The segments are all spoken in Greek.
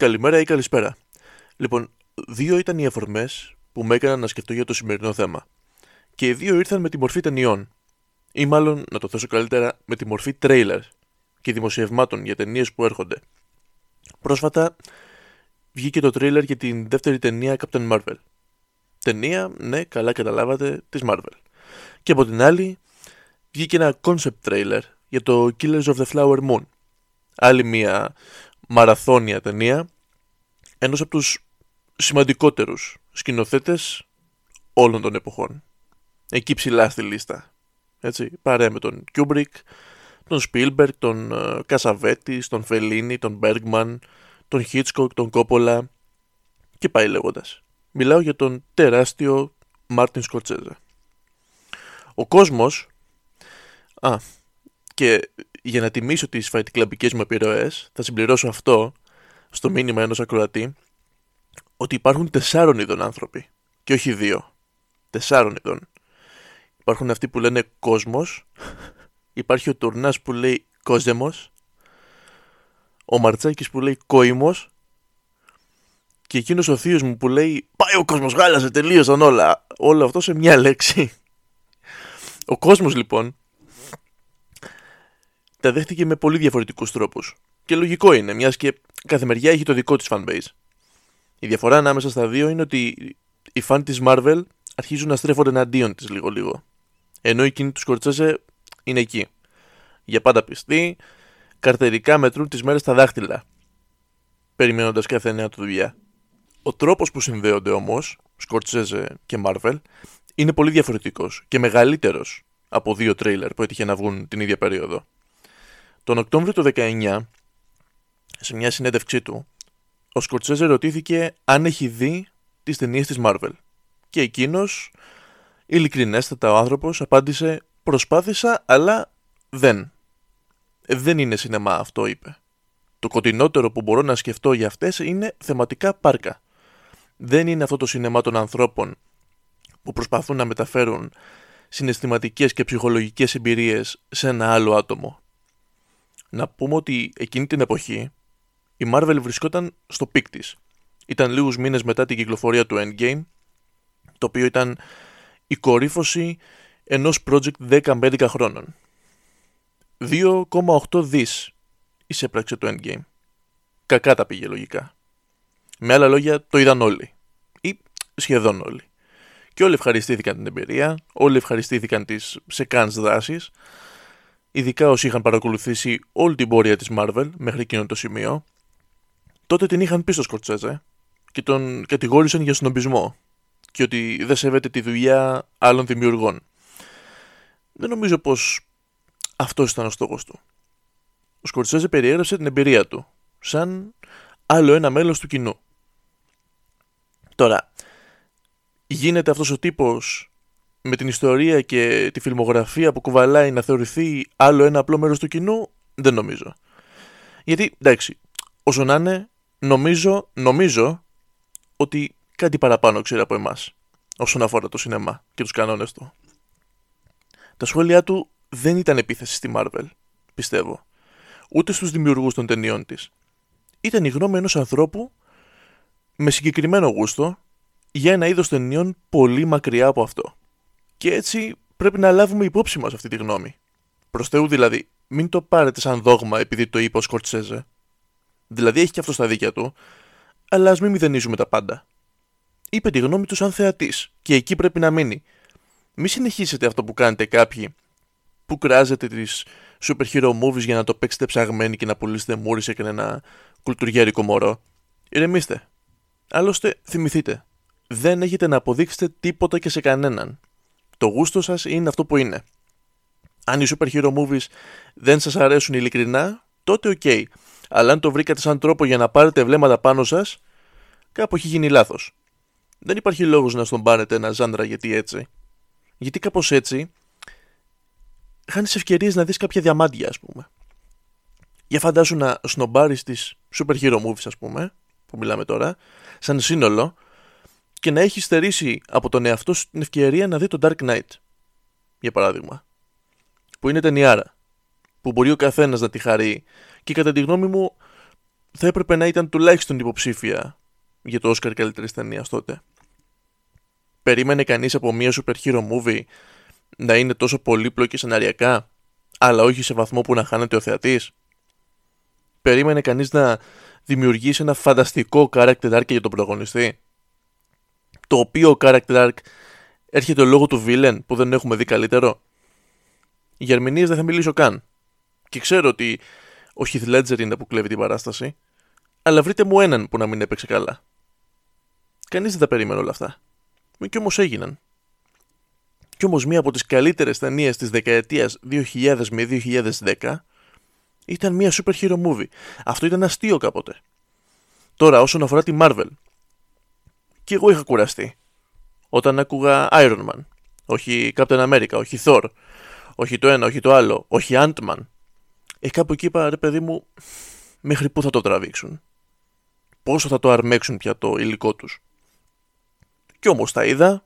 Καλημέρα ή καλησπέρα. Λοιπόν, δύο ήταν οι αφορμές που με έκαναν να σκεφτώ για το σημερινό θέμα. Και οι δύο ήρθαν με τη μορφή ταινιών. Ή μάλλον, να το θέσω καλύτερα, με τη μορφή τρέιλερ και δημοσιευμάτων για ταινίες που έρχονται. Πρόσφατα βγήκε το τρέιλερ για την δεύτερη ταινία Captain Marvel. Ταινία, ναι, καλά καταλάβατε, της Marvel. Και από την άλλη, βγήκε ένα concept trailer για το Killers of the Flower Moon. Άλλη μια μαραθώνια ταινία ενός από τους σημαντικότερους σκηνοθέτες όλων των εποχών. Εκεί ψηλά στη λίστα. Έτσι, παρέα με τον Κιούμπρικ, τον Σπίλμπεργκ, τον Κασαβέτη, τον Φελίνι, τον Μπέργκμαν, τον Χίτσκοκ, τον Κόπολα και πάει λέγοντας. Μιλάω για τον τεράστιο Μάρτιν Σκορσέζε. Ο κόσμος... Α, και για να τιμήσω τις φαϊτικλαμπικές μου επιρροές, θα συμπληρώσω αυτό στο μήνυμα ενός ακροατή, ότι υπάρχουν τεσσάρων ειδών άνθρωποι και όχι δύο. Τεσσάρων ειδών. Υπάρχουν αυτοί που λένε κόσμος, υπάρχει ο Τουρνάς που λέει κόζεμος, ο Μαρτσάκης που λέει κόημος και εκείνος ο θείος μου που λέει πάει ο κόσμος γάλασε τελείωσαν όλα. Όλο αυτό σε μια λέξη. Ο κόσμος λοιπόν τα δέχτηκε με πολύ διαφορετικούς τρόπους. Και λογικό είναι, μιας και κάθε μεριά έχει το δικό της fanbase. Η διαφορά ανάμεσα στα δύο είναι ότι οι φαν της Marvel αρχίζουν να στρέφονται εναντίον της λίγο-λίγο. Ενώ εκείνοι τους Σκορτσέζε είναι εκεί. Για πάντα πιστοί, καρτερικά μετρούν τις μέρες στα δάχτυλα, περιμένοντας κάθε νέα του δουλειά. Ο τρόπος που συνδέονται όμως, Σκορτσέζε και Marvel, είναι πολύ διαφορετικός και μεγαλύτερος από δύο τρέιλερ που έτυχε να βγουν την ίδια περίοδο. Τον Οκτώβριο του 19, σε μια συνέντευξή του, ο Σκορτσέζε ρωτήθηκε αν έχει δει τις ταινίες της Marvel. Και εκείνος, ειλικρινέστατα ο άνθρωπος, απάντησε «Προσπάθησα, αλλά δεν». Ε, «Δεν είναι σινεμά αυτό», είπε. «Το κοντινότερο που μπορώ να σκεφτώ για αυτές είναι θεματικά πάρκα. Δεν είναι αυτό το σινεμά των ανθρώπων που προσπαθούν να μεταφέρουν συναισθηματικές και ψυχολογικές εμπειρίες σε ένα άλλο άτομο. Να πούμε ότι εκείνη την εποχή η Marvel βρισκόταν στο peak της. Ήταν λίγους μήνες μετά την κυκλοφορία του Endgame, το οποίο ήταν η κορύφωση ενός project 10 με 11 χρόνων. 2,8 δις εισέπραξε το Endgame. Κακά τα πήγε λογικά. Με άλλα λόγια το είδαν όλοι. Ή σχεδόν όλοι. Και όλοι ευχαριστήθηκαν την εμπειρία, όλοι ευχαριστήθηκαν τις σεκάνς δράσεις, ειδικά όσοι είχαν παρακολουθήσει όλη την πορεία της Marvel μέχρι εκείνο το σημείο, τότε την είχαν πει στο Σκορτσέζε και τον κατηγόρησαν για συνομπισμό και ότι δεν σέβεται τη δουλειά άλλων δημιουργών. Δεν νομίζω πως αυτός ήταν ο στόχος του. Ο Σκορτσέζε περιέγραψε την εμπειρία του, σαν άλλο ένα μέλος του κοινού. Τώρα, γίνεται αυτός ο τύπος με την ιστορία και τη φιλμογραφία που κουβαλάει να θεωρηθεί άλλο ένα απλό μέρος του κοινού, δεν νομίζω. Γιατί, εντάξει, όσο να είναι, νομίζω, νομίζω ότι κάτι παραπάνω ξέρει από εμάς όσον αφορά το σινεμά και τους κανόνες του. Τα σχόλιά του δεν ήταν επίθεση στη Marvel, πιστεύω. Ούτε στους δημιουργούς των ταινιών της. Ήταν η γνώμη ενός ανθρώπου με συγκεκριμένο γούστο για ένα είδος ταινιών πολύ μακριά από αυτό. Και έτσι πρέπει να λάβουμε υπόψη μας αυτή τη γνώμη. Προς Θεού δηλαδή, μην το πάρετε σαν δόγμα επειδή το είπε ο Σκορτσέζε. Δηλαδή έχει και αυτό στα δίκια του, αλλά ας μην μηδενίζουμε τα πάντα. Είπε τη γνώμη του σαν θεατής, και εκεί πρέπει να μείνει. Μη συνεχίσετε αυτό που κάνετε κάποιοι που κράζετε τις super hero movies για να το παίξετε ψαγμένοι και να πουλήσετε μούρη σε κανένα κουλτουριέρικο μωρό. Ηρεμήστε. Άλλωστε, θυμηθείτε. Δεν έχετε να αποδείξετε τίποτα και σε κανέναν. Το γούστο σας είναι αυτό που είναι. Αν οι super hero movies δεν σας αρέσουν ειλικρινά, τότε OK. Okay αλλά αν το βρήκατε σαν τρόπο για να πάρετε βλέμματα πάνω σας, κάπου έχει γίνει λάθος. Δεν υπάρχει λόγος να στον πάρετε ένα ζάντρα γιατί έτσι. Γιατί κάπως έτσι χάνεις ευκαιρίες να δεις κάποια διαμάντια, ας πούμε. Για φαντάσου να σνομπάρεις τις super hero movies, ας πούμε, που μιλάμε τώρα, σαν σύνολο, και να έχει στερήσει από τον εαυτό σου την ευκαιρία να δει το Dark Knight. Για παράδειγμα. Που είναι ταινιάρα. Που μπορεί ο καθένας να τη χαρεί και κατά τη γνώμη μου θα έπρεπε να ήταν τουλάχιστον υποψήφια για το Oscar καλύτερης ταινίας τότε. Περίμενε κανείς από μια super hero movie να είναι τόσο πολύπλοκη σεναριακά, αλλά όχι σε βαθμό που να χάνεται ο θεατής; Περίμενε κανείς να δημιουργήσει ένα φανταστικό character arc για τον πρωταγωνιστή. Το οποίο character arc έρχεται λόγω του villain που δεν έχουμε δει καλύτερο. Για ερμηνείε δεν θα μιλήσω καν. Και ξέρω ότι ο Heath Ledger είναι που κλέβει την παράσταση, αλλά βρείτε μου έναν που να μην έπαιξε καλά. Κανείς δεν τα περίμενε όλα αυτά. Κι όμως έγιναν. Κι όμως μία από τις καλύτερες ταινίες της δεκαετίας 2000 με 2010 ήταν μία super hero movie. Αυτό ήταν αστείο κάποτε. Τώρα, όσον αφορά τη Marvel, και εγώ είχα κουραστεί. Όταν άκουγα Iron Man, όχι Captain America, όχι Thor, όχι το ένα, όχι το άλλο, όχι Ant-Man. Ε, κάπου εκεί είπα, ρε παιδί μου, μέχρι πού θα το τραβήξουν; Πόσο θα το αρμέξουν πια το υλικό τους; Κι όμως τα είδα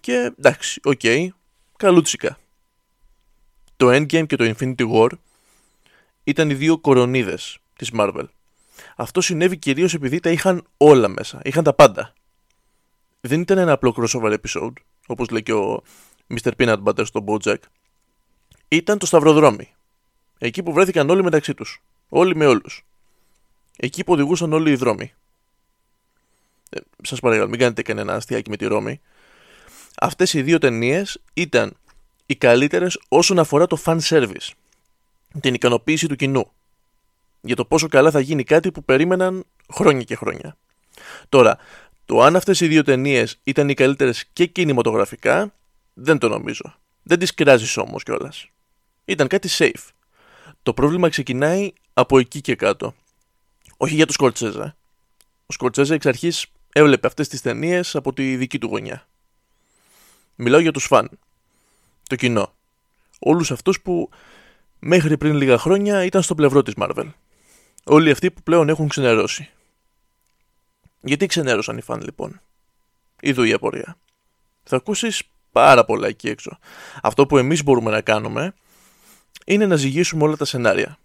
και εντάξει, OK, okay, καλούτσικα. Το Endgame και το Infinity War ήταν οι δύο κορονίδες της Marvel. Αυτό συνέβη κυρίως επειδή τα είχαν όλα μέσα, είχαν τα πάντα. Δεν ήταν ένα απλό crossover episode, όπως λέει και ο Mr. Peanut Butter στο Bojack. Ήταν το σταυροδρόμι. Εκεί που βρέθηκαν όλοι μεταξύ τους. Όλοι με όλους. Εκεί που οδηγούσαν όλοι οι δρόμοι. Ε, σας παρακαλώ, μην κάνετε κανένα αστιάκι με τη Ρώμη. Αυτές οι δύο ταινίες ήταν οι καλύτερες όσον αφορά το fan service την ικανοποίηση του κοινού για το πόσο καλά θα γίνει κάτι που περίμεναν χρόνια και χρόνια. Τώρα, το αν αυτές οι δύο ταινίες ήταν οι καλύτερες και κινηματογραφικά, δεν το νομίζω. Δεν τις κράζεις όμως κιόλας. Ήταν κάτι safe. Το πρόβλημα ξεκινάει από εκεί και κάτω. Όχι για το Σκορτσέζα. Ο Σκορτσέζα εξ αρχής έβλεπε αυτές τις ταινίες από τη δική του γωνιά. Μιλάω για τους φαν. Το κοινό. Όλους αυτούς που μέχρι πριν λίγα χρόνια ήταν στο πλευρό της Marvel. Όλοι αυτοί που πλέον έχουν ξενερώσει. Γιατί ξενέρωσαν οι φαν λοιπόν; Είδου η απορία. Θα ακούσεις πάρα πολλά εκεί έξω. Αυτό που εμείς μπορούμε να κάνουμε είναι να ζυγίσουμε όλα τα σενάρια.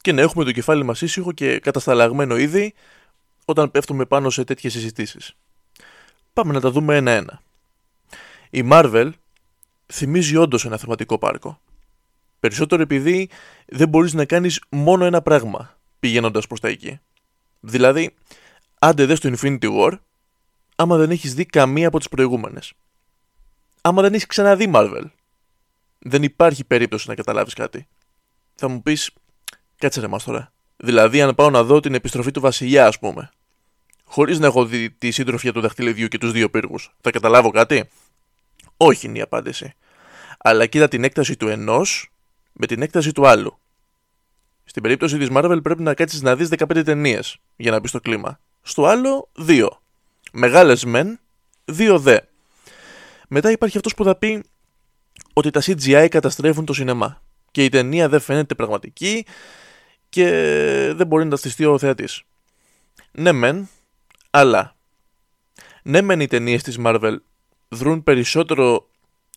Και να έχουμε το κεφάλι μας ήσυχο και κατασταλαγμένο ήδη όταν πέφτουμε πάνω σε τέτοιες συζητήσεις. Πάμε να τα δούμε ένα-ένα. Η Marvel θυμίζει όντως ένα θεματικό πάρκο. Περισσότερο επειδή δεν μπορείς να κάνεις μόνο ένα πράγμα πηγαίνοντας προς τα εκεί. Δηλαδή, άντε δες το Infinity War, άμα δεν έχεις δει καμία από τις προηγούμενες. Άμα δεν έχεις ξαναδεί Marvel, δεν υπάρχει περίπτωση να καταλάβεις κάτι. Θα μου πεις, κάτσε ρε μας τώρα. Δηλαδή, αν πάω να δω την επιστροφή του Βασιλιά, ας πούμε, χωρίς να έχω δει τη σύντροφια του δαχτυλιδιού και τους δύο πύργους, θα καταλάβω κάτι; Όχι είναι η απάντηση. Αλλά κοίτα την έκταση του ενός με την έκταση του άλλου. Στην περίπτωση της Marvel πρέπει να κάτσεις να δεις 15 ταινίες για να μπεις στο κλίμα. Στο άλλο, 2. Μεγάλες μεν, 2 δε. Μετά υπάρχει αυτός που θα πει ότι τα CGI καταστρέφουν το σινεμά και η ταινία δεν φαίνεται πραγματική και δεν μπορεί να τα στηστεί ο θεατής. Ναι μεν, αλλά ναι μεν οι ταινίες της Marvel δρούν περισσότερο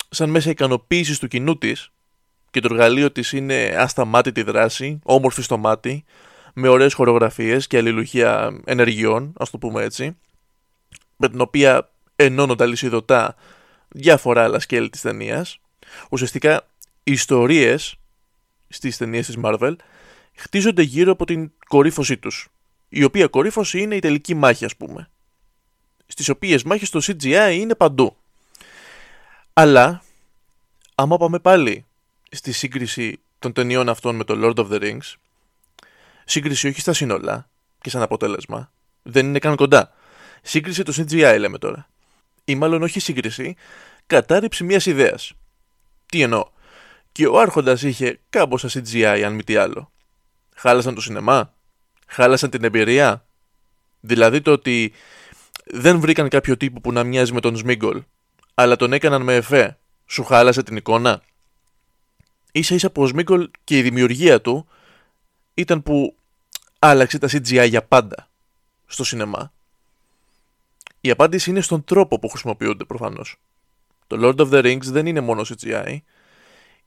σαν μέσα ικανοποίησης του κοινού της και το εργαλείο της είναι ασταμάτητη δράση, όμορφη στο μάτι, με ωραίες χορογραφίες και αλληλουχία ενεργειών, ας το πούμε έτσι, με την οποία ενώνονται αλυσιδωτά διάφορα άλλα σκέλη της ταινίας. Ουσιαστικά οι ιστορίες στις ταινίες της Marvel χτίζονται γύρω από την κορύφωσή τους, η οποία κορύφωση είναι η τελική μάχη ας πούμε, στις οποίες μάχες το CGI είναι παντού. Αλλά, άμα πάμε πάλι στη σύγκριση των ταινιών αυτών με το Lord of the Rings, σύγκριση όχι στα σύνολα και σαν αποτέλεσμα, δεν είναι καν κοντά. Σύγκριση το CGI λέμε τώρα. Ή μάλλον όχι σύγκριση, κατάρριψη μιας ιδέας. Τι εννοώ; Και ο Άρχοντας είχε κάμποσα CGI αν μη τι άλλο. Χάλασαν το σινεμά; Χάλασαν την εμπειρία; Δηλαδή το ότι δεν βρήκαν κάποιο τύπο που να μοιάζει με τον Σμίγκολ, αλλά τον έκαναν με εφέ. Σου χάλασε την εικόνα; Ίσα ίσα που ο Σμίγκολ και η δημιουργία του ήταν που άλλαξε τα CGI για πάντα στο σινεμά. Η απάντηση είναι στον τρόπο που χρησιμοποιούνται προφανώς. Το Lord of the Rings δεν είναι μόνο CGI,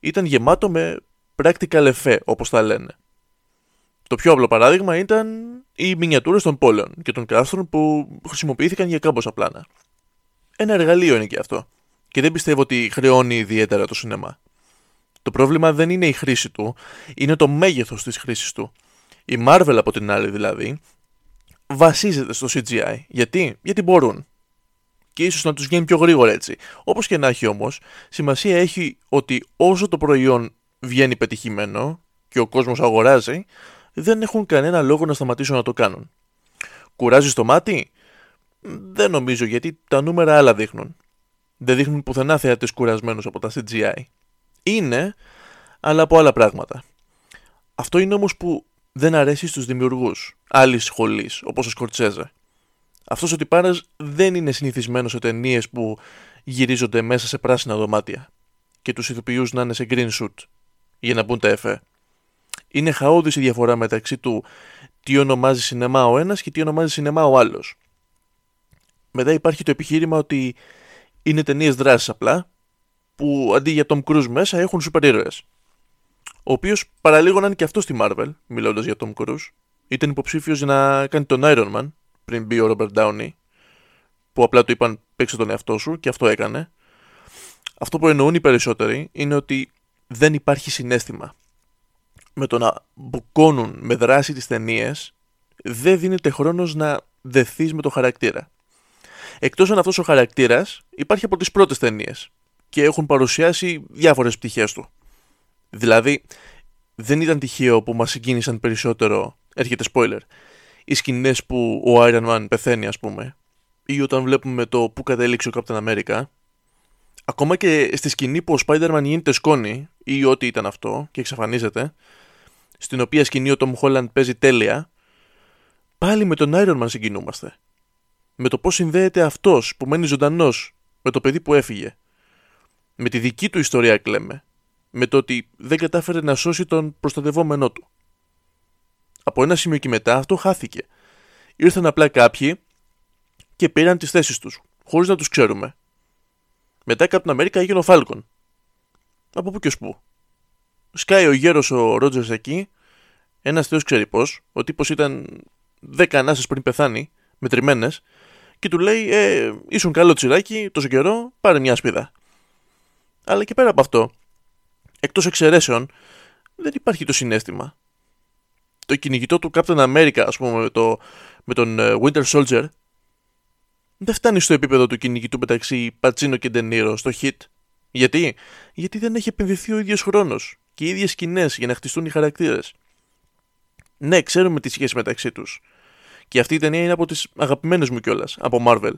ήταν γεμάτο με practical effect όπως τα λένε. Το πιο απλό παράδειγμα ήταν η ή μινιατούρε των πόλεων και των κάστρων που χρησιμοποιήθηκαν για κάμποσα πλάνα. Ένα εργαλείο είναι και αυτό. Και δεν πιστεύω ότι χρεώνει ιδιαίτερα το σινεμά. Το πρόβλημα δεν είναι η χρήση του, είναι το μέγεθος της χρήσης του. Η Marvel από την άλλη δηλαδή βασίζεται στο CGI. Γιατί, Γιατί μπορούν. Και ίσως να τους βγαίνει πιο γρήγορα έτσι. Όπως και να έχει όμως, σημασία έχει ότι όσο το προϊόν βγαίνει πετυχημένο και ο κόσμος αγοράζει, δεν έχουν κανένα λόγο να σταματήσουν να το κάνουν. Κουράζει το μάτι; Δεν νομίζω γιατί τα νούμερα άλλα δείχνουν. Δεν δείχνουν πουθενά θεατέ κουρασμένους από τα CGI. Είναι, αλλά από άλλα πράγματα. Αυτό είναι όμως που δεν αρέσει στους δημιουργούς άλλης σχολής, όπως ο Σκορτσέζε. Αυτός ο τυπάρας δεν είναι συνηθισμένος σε ταινίες που γυρίζονται μέσα σε πράσινα δωμάτια και τους ηθοποιούς να είναι σε green suit για να μπουν τα εφέ. Είναι χαόδης η διαφορά μεταξύ του τι ονομάζει σινεμά ο ένας και τι ονομάζει σινεμά ο άλλος. Μετά υπάρχει το επιχείρημα ότι είναι ταινίες δράσης απλά, που αντί για Tom Cruise μέσα έχουν σούπερ ήρωες. Ο οποίος παραλίγο να είναι και αυτό στη Marvel, μιλώντας για Tom Cruise. Ήταν υποψήφιος για να κάνει τον Iron Man πριν μπει ο Robert Downey, που απλά του είπαν παίξε τον εαυτό σου και αυτό έκανε. Αυτό που εννοούν οι περισσότεροι είναι ότι δεν υπάρχει συνέστημα. Με το να μπουκώνουν με δράση τις ταινίες, δεν δίνεται χρόνος να δεθείς με το χαρακτήρα. Εκτός αν αυτός ο χαρακτήρας υπάρχει από τις πρώτες ταινίες και έχουν παρουσιάσει διάφορες πτυχές του. Δηλαδή, δεν ήταν τυχαίο που μας συγκίνησαν περισσότερο, έρχεται spoiler, οι σκηνές που ο Iron Man πεθαίνει ας πούμε, ή όταν βλέπουμε το που κατέληξε ο Captain America, ακόμα και στη σκηνή που ο Spider-Man γίνεται σκόνη ή ό,τι ήταν αυτό και εξαφανίζεται, στην οποία σκηνή ο Tom Holland παίζει τέλεια, πάλι με τον Iron Man συγκινούμαστε. Με το πώς συνδέεται αυτός που μένει ζωντανός με το παιδί που έφυγε. Με τη δική του ιστορία κλαίμε με το ότι δεν κατάφερε να σώσει τον προστατευόμενό του. Από ένα σημείο και μετά αυτό χάθηκε. Ήρθαν απλά κάποιοι και πήραν τις θέσεις τους, χωρίς να τους ξέρουμε. Μετά Captain Αμέρικα έγινε ο Φάλκον. Από πού και ως πού. Σκάει ο γέρος ο Ρότζερς εκεί, ένας θεός ξέρει πώς, ο τύπος ήταν δέκα ανάσες πριν πεθάνει, μετρημένες, και του λέει, ε, ήσουν καλό τσιράκι, τόσο καιρό, πάρε μια σπίδα. Αλλά και πέρα από αυτό, εκτός εξαιρέσεων, δεν υπάρχει το συνέστημα. Το κυνηγητό του Captain America, ας πούμε, με, το, με τον ε, Winter Soldier, δεν φτάνει στο επίπεδο του κυνηγητού μεταξύ Πατσίνο και Ντενίρο στο hit. Γιατί; Γιατί δεν έχει επενδυθεί ο ίδιος χρόνος και οι ίδιες σκηνές για να χτιστούν οι χαρακτήρες. Ναι, ξέρουμε τη σχέση μεταξύ τους. Και αυτή η ταινία είναι από τις αγαπημένες μου κιόλας από Marvel.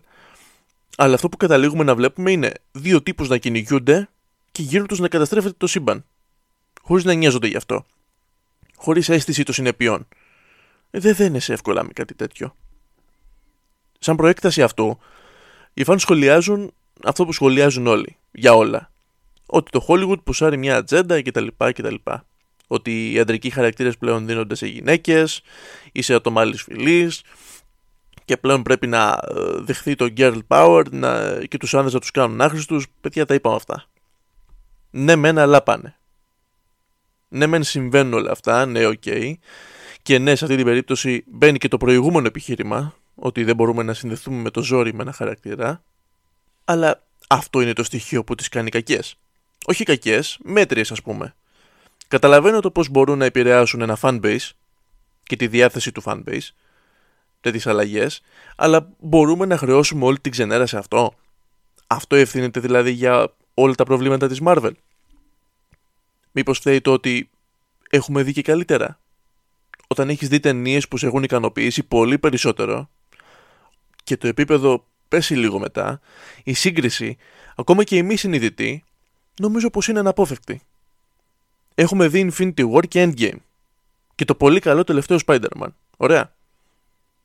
Αλλά αυτό που καταλήγουμε να βλέπουμε είναι δύο τύπους να κυνηγούνται και γύρω τους να καταστρέφεται το σύμπαν. Χωρίς να νοιάζονται γι' αυτό. Χωρίς αίσθηση των συνεπειών. Ε, δεν δένεσαι εύκολα με κάτι τέτοιο. Σαν προέκταση αυτού, οι φαν σχολιάζουν αυτό που σχολιάζουν όλοι. Για όλα. Ότι το Hollywood πουσάρει μια ατζέντα κτλ. κτλ. Ότι οι αντρικοί χαρακτήρες πλέον δίνονται σε γυναίκες ή σε άτομα άλλης φυλής και πλέον πρέπει να ε, δεχθεί το girl power να, και τους άνδρες να τους κάνουν άχρηστους. Παιδιά τα είπαμε αυτά ναι μεν αλλά πάνε. Ναι μεν συμβαίνουν όλα αυτά, ναι OK. Okay. Και ναι σε αυτή την περίπτωση μπαίνει και το προηγούμενο επιχείρημα ότι δεν μπορούμε να συνδεθούμε με το ζόρι με ένα χαρακτήρα. Αλλά αυτό είναι το στοιχείο που τις κάνει κακές. Όχι κακές, μέτριες ας πούμε. Καταλαβαίνω το πώς μπορούν να επηρεάσουν ένα fanbase και τη διάθεση του fanbase, τέτοιες αλλαγές, αλλά μπορούμε να χρεώσουμε όλη την ξενέρα σε αυτό. Αυτό ευθύνεται δηλαδή για όλα τα προβλήματα της Marvel. Μήπως φταίει το ότι έχουμε δει και καλύτερα; Όταν έχεις δει ταινίες που σε έχουν ικανοποιήσει πολύ περισσότερο και το επίπεδο πέσει λίγο μετά, η σύγκριση, ακόμα και η μη συνειδητή, νομίζω πως είναι αναπόφευκτη. Έχουμε δει Infinity War και Endgame και το πολύ καλό τελευταίο Spider-Man. Ωραία.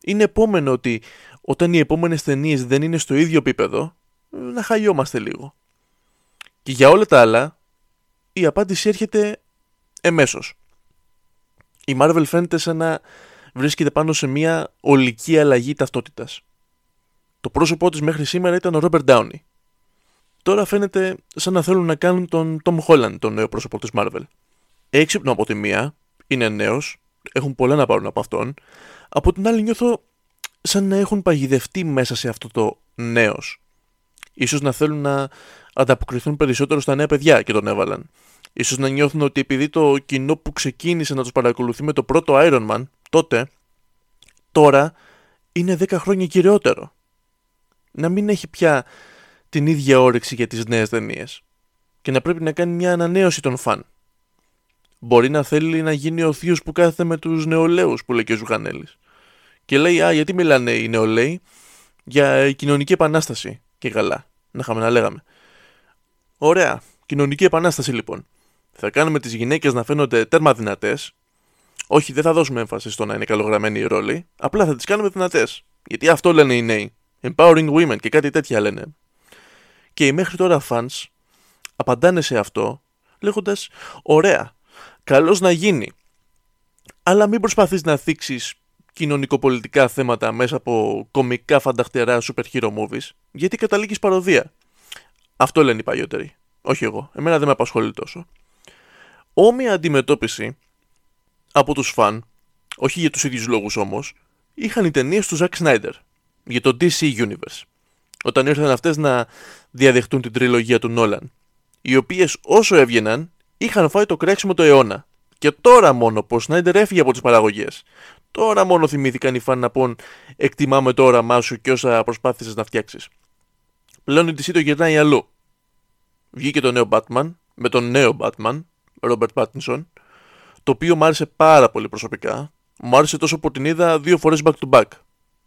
Είναι επόμενο ότι όταν οι επόμενες ταινίες δεν είναι στο ίδιο επίπεδο, να χαλιόμαστε λίγο. Και για όλα τα άλλα, η απάντηση έρχεται εμέσως. Η Marvel φαίνεται σαν να βρίσκεται πάνω σε μια ολική αλλαγή ταυτότητας. Το πρόσωπό της μέχρι σήμερα ήταν ο Robert Downey. Τώρα φαίνεται σαν να θέλουν να κάνουν τον Tom Holland τον νέο πρόσωπο της Marvel. Έξυπνο από τη μία, είναι νέος, έχουν πολλά να πάρουν από αυτόν. Από την άλλη νιώθω σαν να έχουν παγιδευτεί μέσα σε αυτό το νέος. Ίσως να θέλουν να ανταποκριθούν περισσότερο στα νέα παιδιά και τον έβαλαν. Ίσως να νιώθουν ότι επειδή το κοινό που ξεκίνησε να τους παρακολουθεί με το πρώτο Iron Man τότε, τώρα είναι 10 χρόνια κυριότερο. Να μην έχει πια την ίδια όρεξη για τις νέες ταινίες και να πρέπει να κάνει μια ανανέωση των φαν. Μπορεί να θέλει να γίνει ο θείος που κάθεται με τους νεολαίους που λέει και ο Ζουχανέλης. Και λέει, α, γιατί μιλάνε οι νεολαίοι για κοινωνική επανάσταση. Και καλά, να είχαμε να λέγαμε. Ωραία, κοινωνική επανάσταση λοιπόν. Θα κάνουμε τις γυναίκες να φαίνονται τέρμα δυνατές. Όχι, δεν θα δώσουμε έμφαση στο να είναι καλογραμμένοι οι ρόλοι. Απλά θα τις κάνουμε δυνατές. Γιατί αυτό λένε οι νέοι. Empowering women και κάτι τέτοια λένε. Και οι μέχρι τώρα fans απαντάνε σε αυτό λέγοντας «Ωραία, καλώς να γίνει, αλλά μην προσπαθείς να θίξεις κοινωνικοπολιτικά θέματα μέσα από κομικά φανταχτερά super hero movies, γιατί καταλήγεις παροδία». Αυτό λένε οι παλιότεροι. Όχι εγώ. Εμένα δεν με απασχολεί τόσο. Όμοια αντιμετώπιση από τους φαν, όχι για τους ίδιους λόγους όμως, είχαν οι ταινίες του Zack Snyder για το DC Universe. Όταν ήρθαν αυτές να διαδεχτούν την τριλογία του Νόλαν οι οποίες όσο έβγαιναν είχαν φάει το κρέξιμο το αιώνα. Και τώρα μόνο που ο Σνάιντερ έφυγε από τις παραγωγές. Τώρα μόνο θυμήθηκαν οι φαν να πούν Εκτιμάμε το όραμά σου και όσα προσπάθησες να φτιάξεις. Πλέον η DC το γυρνάει αλλού. Βγήκε το νέο Batman με τον νέο Batman, Robert Pattinson, το οποίο μου άρεσε πάρα πολύ προσωπικά. Μου άρεσε τόσο που την είδα δύο φορές back to back.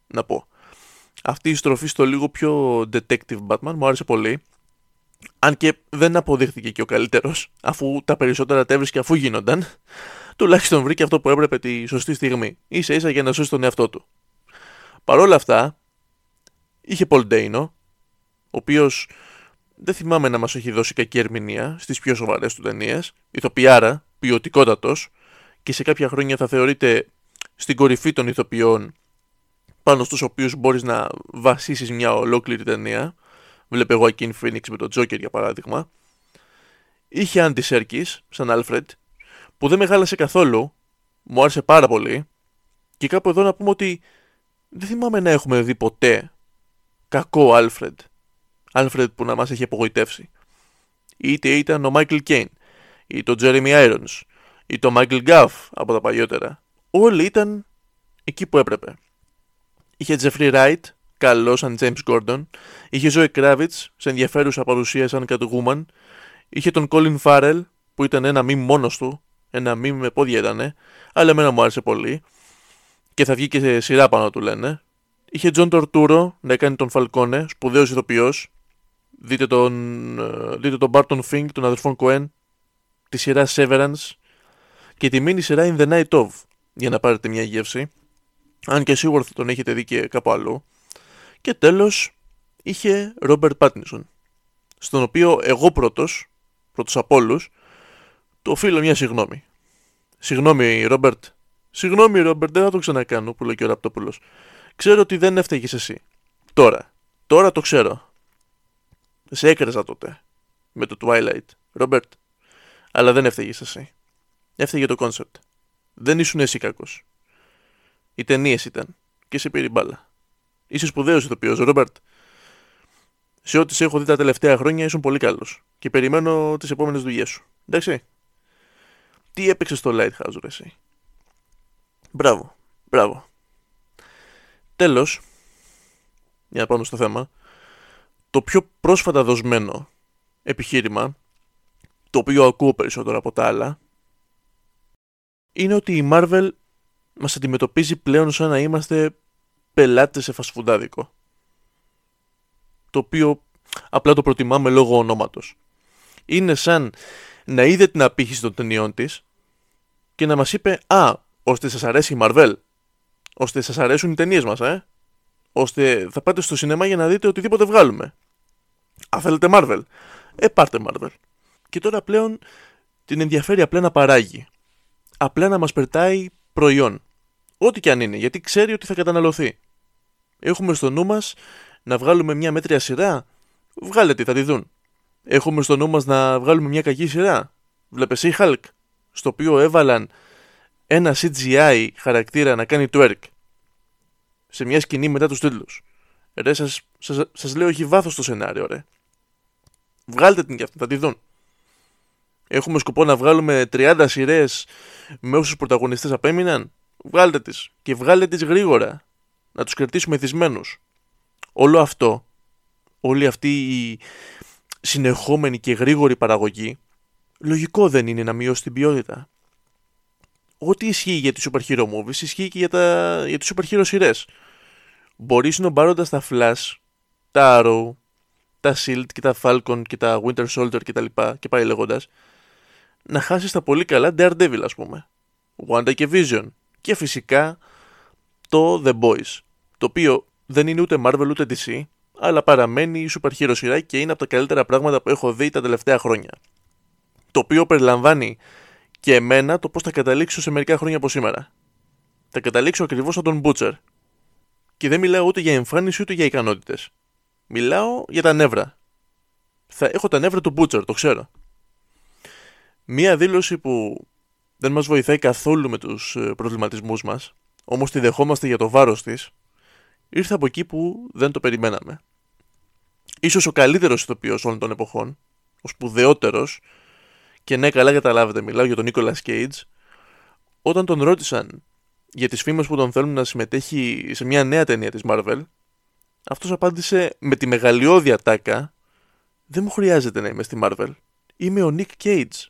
Να πω. Αυτή η στροφή στο λίγο πιο detective Batman μου άρεσε πολύ. Αν και δεν αποδείχθηκε και ο καλύτερος, αφού τα περισσότερα τα έβρισκε αφού γίνονταν, τουλάχιστον βρήκε αυτό που έπρεπε τη σωστή στιγμή, ίσα ίσα για να σώσει τον εαυτό του. Παρ' όλα αυτά, είχε Πολ Ντέινο, ο οποίος δεν θυμάμαι να μας έχει δώσει κακή ερμηνεία στις πιο σοβαρές του ταινίες, ηθοποιάρα, ποιοτικότατος, και σε κάποια χρόνια θα θεωρείται στην κορυφή των ηθοποιών πάνω στους οποίους μπορείς να βασίσεις μια ολόκληρη ταινία Βλέπω εγώ εκείνη Phoenix με τον Τζόκερ για παράδειγμα. Είχε Άντι Σέρκη, σαν Alfred, που δεν με χάλασε καθόλου. Μου άρεσε πάρα πολύ. Και κάπου εδώ να πούμε ότι δεν θυμάμαι να έχουμε δει ποτέ κακό Alfred. Alfred που να μας έχει απογοητεύσει. Είτε ήταν ο Michael Caine, ή το Jeremy Irons, ή το Michael Gaff από τα παλιότερα. Όλοι ήταν εκεί που έπρεπε. Είχε Jeffrey Wright, καλός σαν James Gordon, είχε Zoe Kravitz σε ενδιαφέρουσα παρουσία σαν Catwoman, είχε τον Colin Farrell που ήταν ένα μη μόνος του, ένα μη με πόδια ήταν, αλλά εμένα μου άρεσε πολύ και θα βγει και σε σειρά πάνω του λένε. Είχε John Torturo να κάνει τον Falcone, σπουδαίος ηθοποιός. Δείτε τον, ε, δείτε τον Barton Fink, τον αδερφόν Cohen, τη σειρά Severance και τη μήνυ σειρά In the Night of, για να πάρετε μια γεύση. Αν και σίγουρα θα τον έχετε δει και κάπου αλλού. Και τέλος είχε Ρόμπερτ Πάτινσον, στον οποίο εγώ πρώτος, πρώτος από όλους, του οφείλω μια συγγνώμη. Συγγνώμη Ρόμπερτ, συγγνώμη Ρόμπερτ, δεν θα το ξανακάνω που λέει και ο Ραπτόπουλος. Ξέρω ότι δεν έφταιγες εσύ. Τώρα, τώρα το ξέρω. Σε έκραζα τότε με το Twilight, Ρόμπερτ. Αλλά δεν έφταιγες εσύ. Έφταιγε το concept. Δεν ήσουν εσύ κακός. Οι ταινίες ήταν και σε πήρε μπάλα. Είσαι σπουδαίος ηθοποιός, Ρόμπερτ. Σε ό,τι σε έχω δει τα τελευταία χρόνια ήσουν πολύ καλός. Και περιμένω τις επόμενες δουλειές σου. Εντάξει. Τι έπαιξες στο Lighthouse, ρε εσύ; Μπράβο, μπράβο. Τέλος, για να πάμε στο θέμα, το πιο πρόσφατα δοσμένο επιχείρημα, το οποίο ακούω περισσότερο από τα άλλα, είναι ότι η Marvel μας αντιμετωπίζει πλέον σαν να είμαστε πελάτες σε φασφουντάδικο. Το οποίο απλά το προτιμάμε λόγω ονόματος. Είναι σαν να είδε την απήχηση των ταινιών της και να μας είπε «Α, ώστε σας αρέσει η Marvel, ώστε σας αρέσουν οι ταινίες μας, ε, ώστε θα πάτε στο σινεμά για να δείτε οτιδήποτε βγάλουμε. Αν θέλετε Marvel, ε, πάρτε Marvel». Και τώρα πλέον την ενδιαφέρει απλά να παράγει. Απλά να μας περτάει προϊόν. Ό,τι και αν είναι, γιατί ξέρει ότι θα καταναλωθεί. Έχουμε στο νου μας να βγάλουμε μια μέτρια σειρά; Βγάλε τη, θα τη δουν. Έχουμε στο νου μας να βγάλουμε μια κακή σειρά; Βλέπε η Hulk, στο οποίο έβαλαν ένα CGI χαρακτήρα να κάνει twerk σε μια σκηνή μετά τους τίτλους. Ρε, σας, σας, σας λέω έχει βάθος το σενάριο, ρε. Βγάλτε την κι αυτή, θα τη δουν. Έχουμε σκοπό να βγάλουμε 30 σειρές με όσους πρωταγωνιστές απέμειναν; Βγάλτε τις. Και βγάλτε τις γρήγορα. Να τους κρατήσουμε θυσμένου. Όλο αυτό, όλη αυτή η συνεχόμενη και γρήγορη παραγωγή, λογικό δεν είναι να μειώσει την ποιότητα. Ό,τι ισχύει για τις super hero movies ισχύει και για, τα, για τις super hero σειρές. Μπορείς συνομπάροντας τα Flash, τα Arrow, τα Shield και τα Falcon και τα Winter Soldier και τα λοιπά και πάει λέγοντας, να χάσεις τα πολύ καλά Daredevil ας πούμε. Wanda και Vision. Και φυσικά το The Boys. Το οποίο δεν είναι ούτε Marvel ούτε DC, αλλά παραμένει η super hero σειρά και είναι από τα καλύτερα πράγματα που έχω δει τα τελευταία χρόνια. Το οποίο περιλαμβάνει και εμένα το πώς θα καταλήξω σε μερικά χρόνια από σήμερα. Θα καταλήξω ακριβώς σαν τον Butcher. Και δεν μιλάω ούτε για εμφάνιση ούτε για ικανότητες. Μιλάω για τα νεύρα. Θα έχω τα νεύρα του Butcher, το ξέρω. Μία δήλωση που δεν μας βοηθάει καθόλου με τους ε, προβληματισμούς μας, όμως τη δεχόμαστε για το βάρος της, ήρθε από εκεί που δεν το περιμέναμε. Ίσως ο καλύτερος ηθοποιός όλων των εποχών, ο σπουδαιότερος, και ναι καλά καταλάβετε μιλάω για τον Νίκολα Cage, όταν τον ρώτησαν για τις φήμες που τον θέλουν να συμμετέχει σε μια νέα ταινία της Marvel, αυτός απάντησε με τη μεγαλειώδη ατάκα «Δεν μου χρειάζεται να είμαι στη Marvel. Είμαι ο Nick Cage».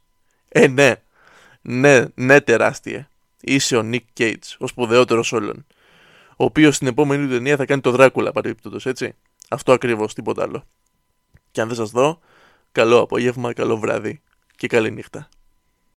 Ε, ναι. Ναι, ναι, τεράστια. Είσαι ο Νίκ Κέιτ, ο σπουδαιότερος όλων. Ο οποίος στην επόμενη ταινία θα κάνει το Δράκουλα παρεμπιπτόντως, έτσι. Αυτό ακριβώς, τίποτα άλλο. Και αν δεν σας δω, καλό απόγευμα, καλό βράδυ και καλή νύχτα.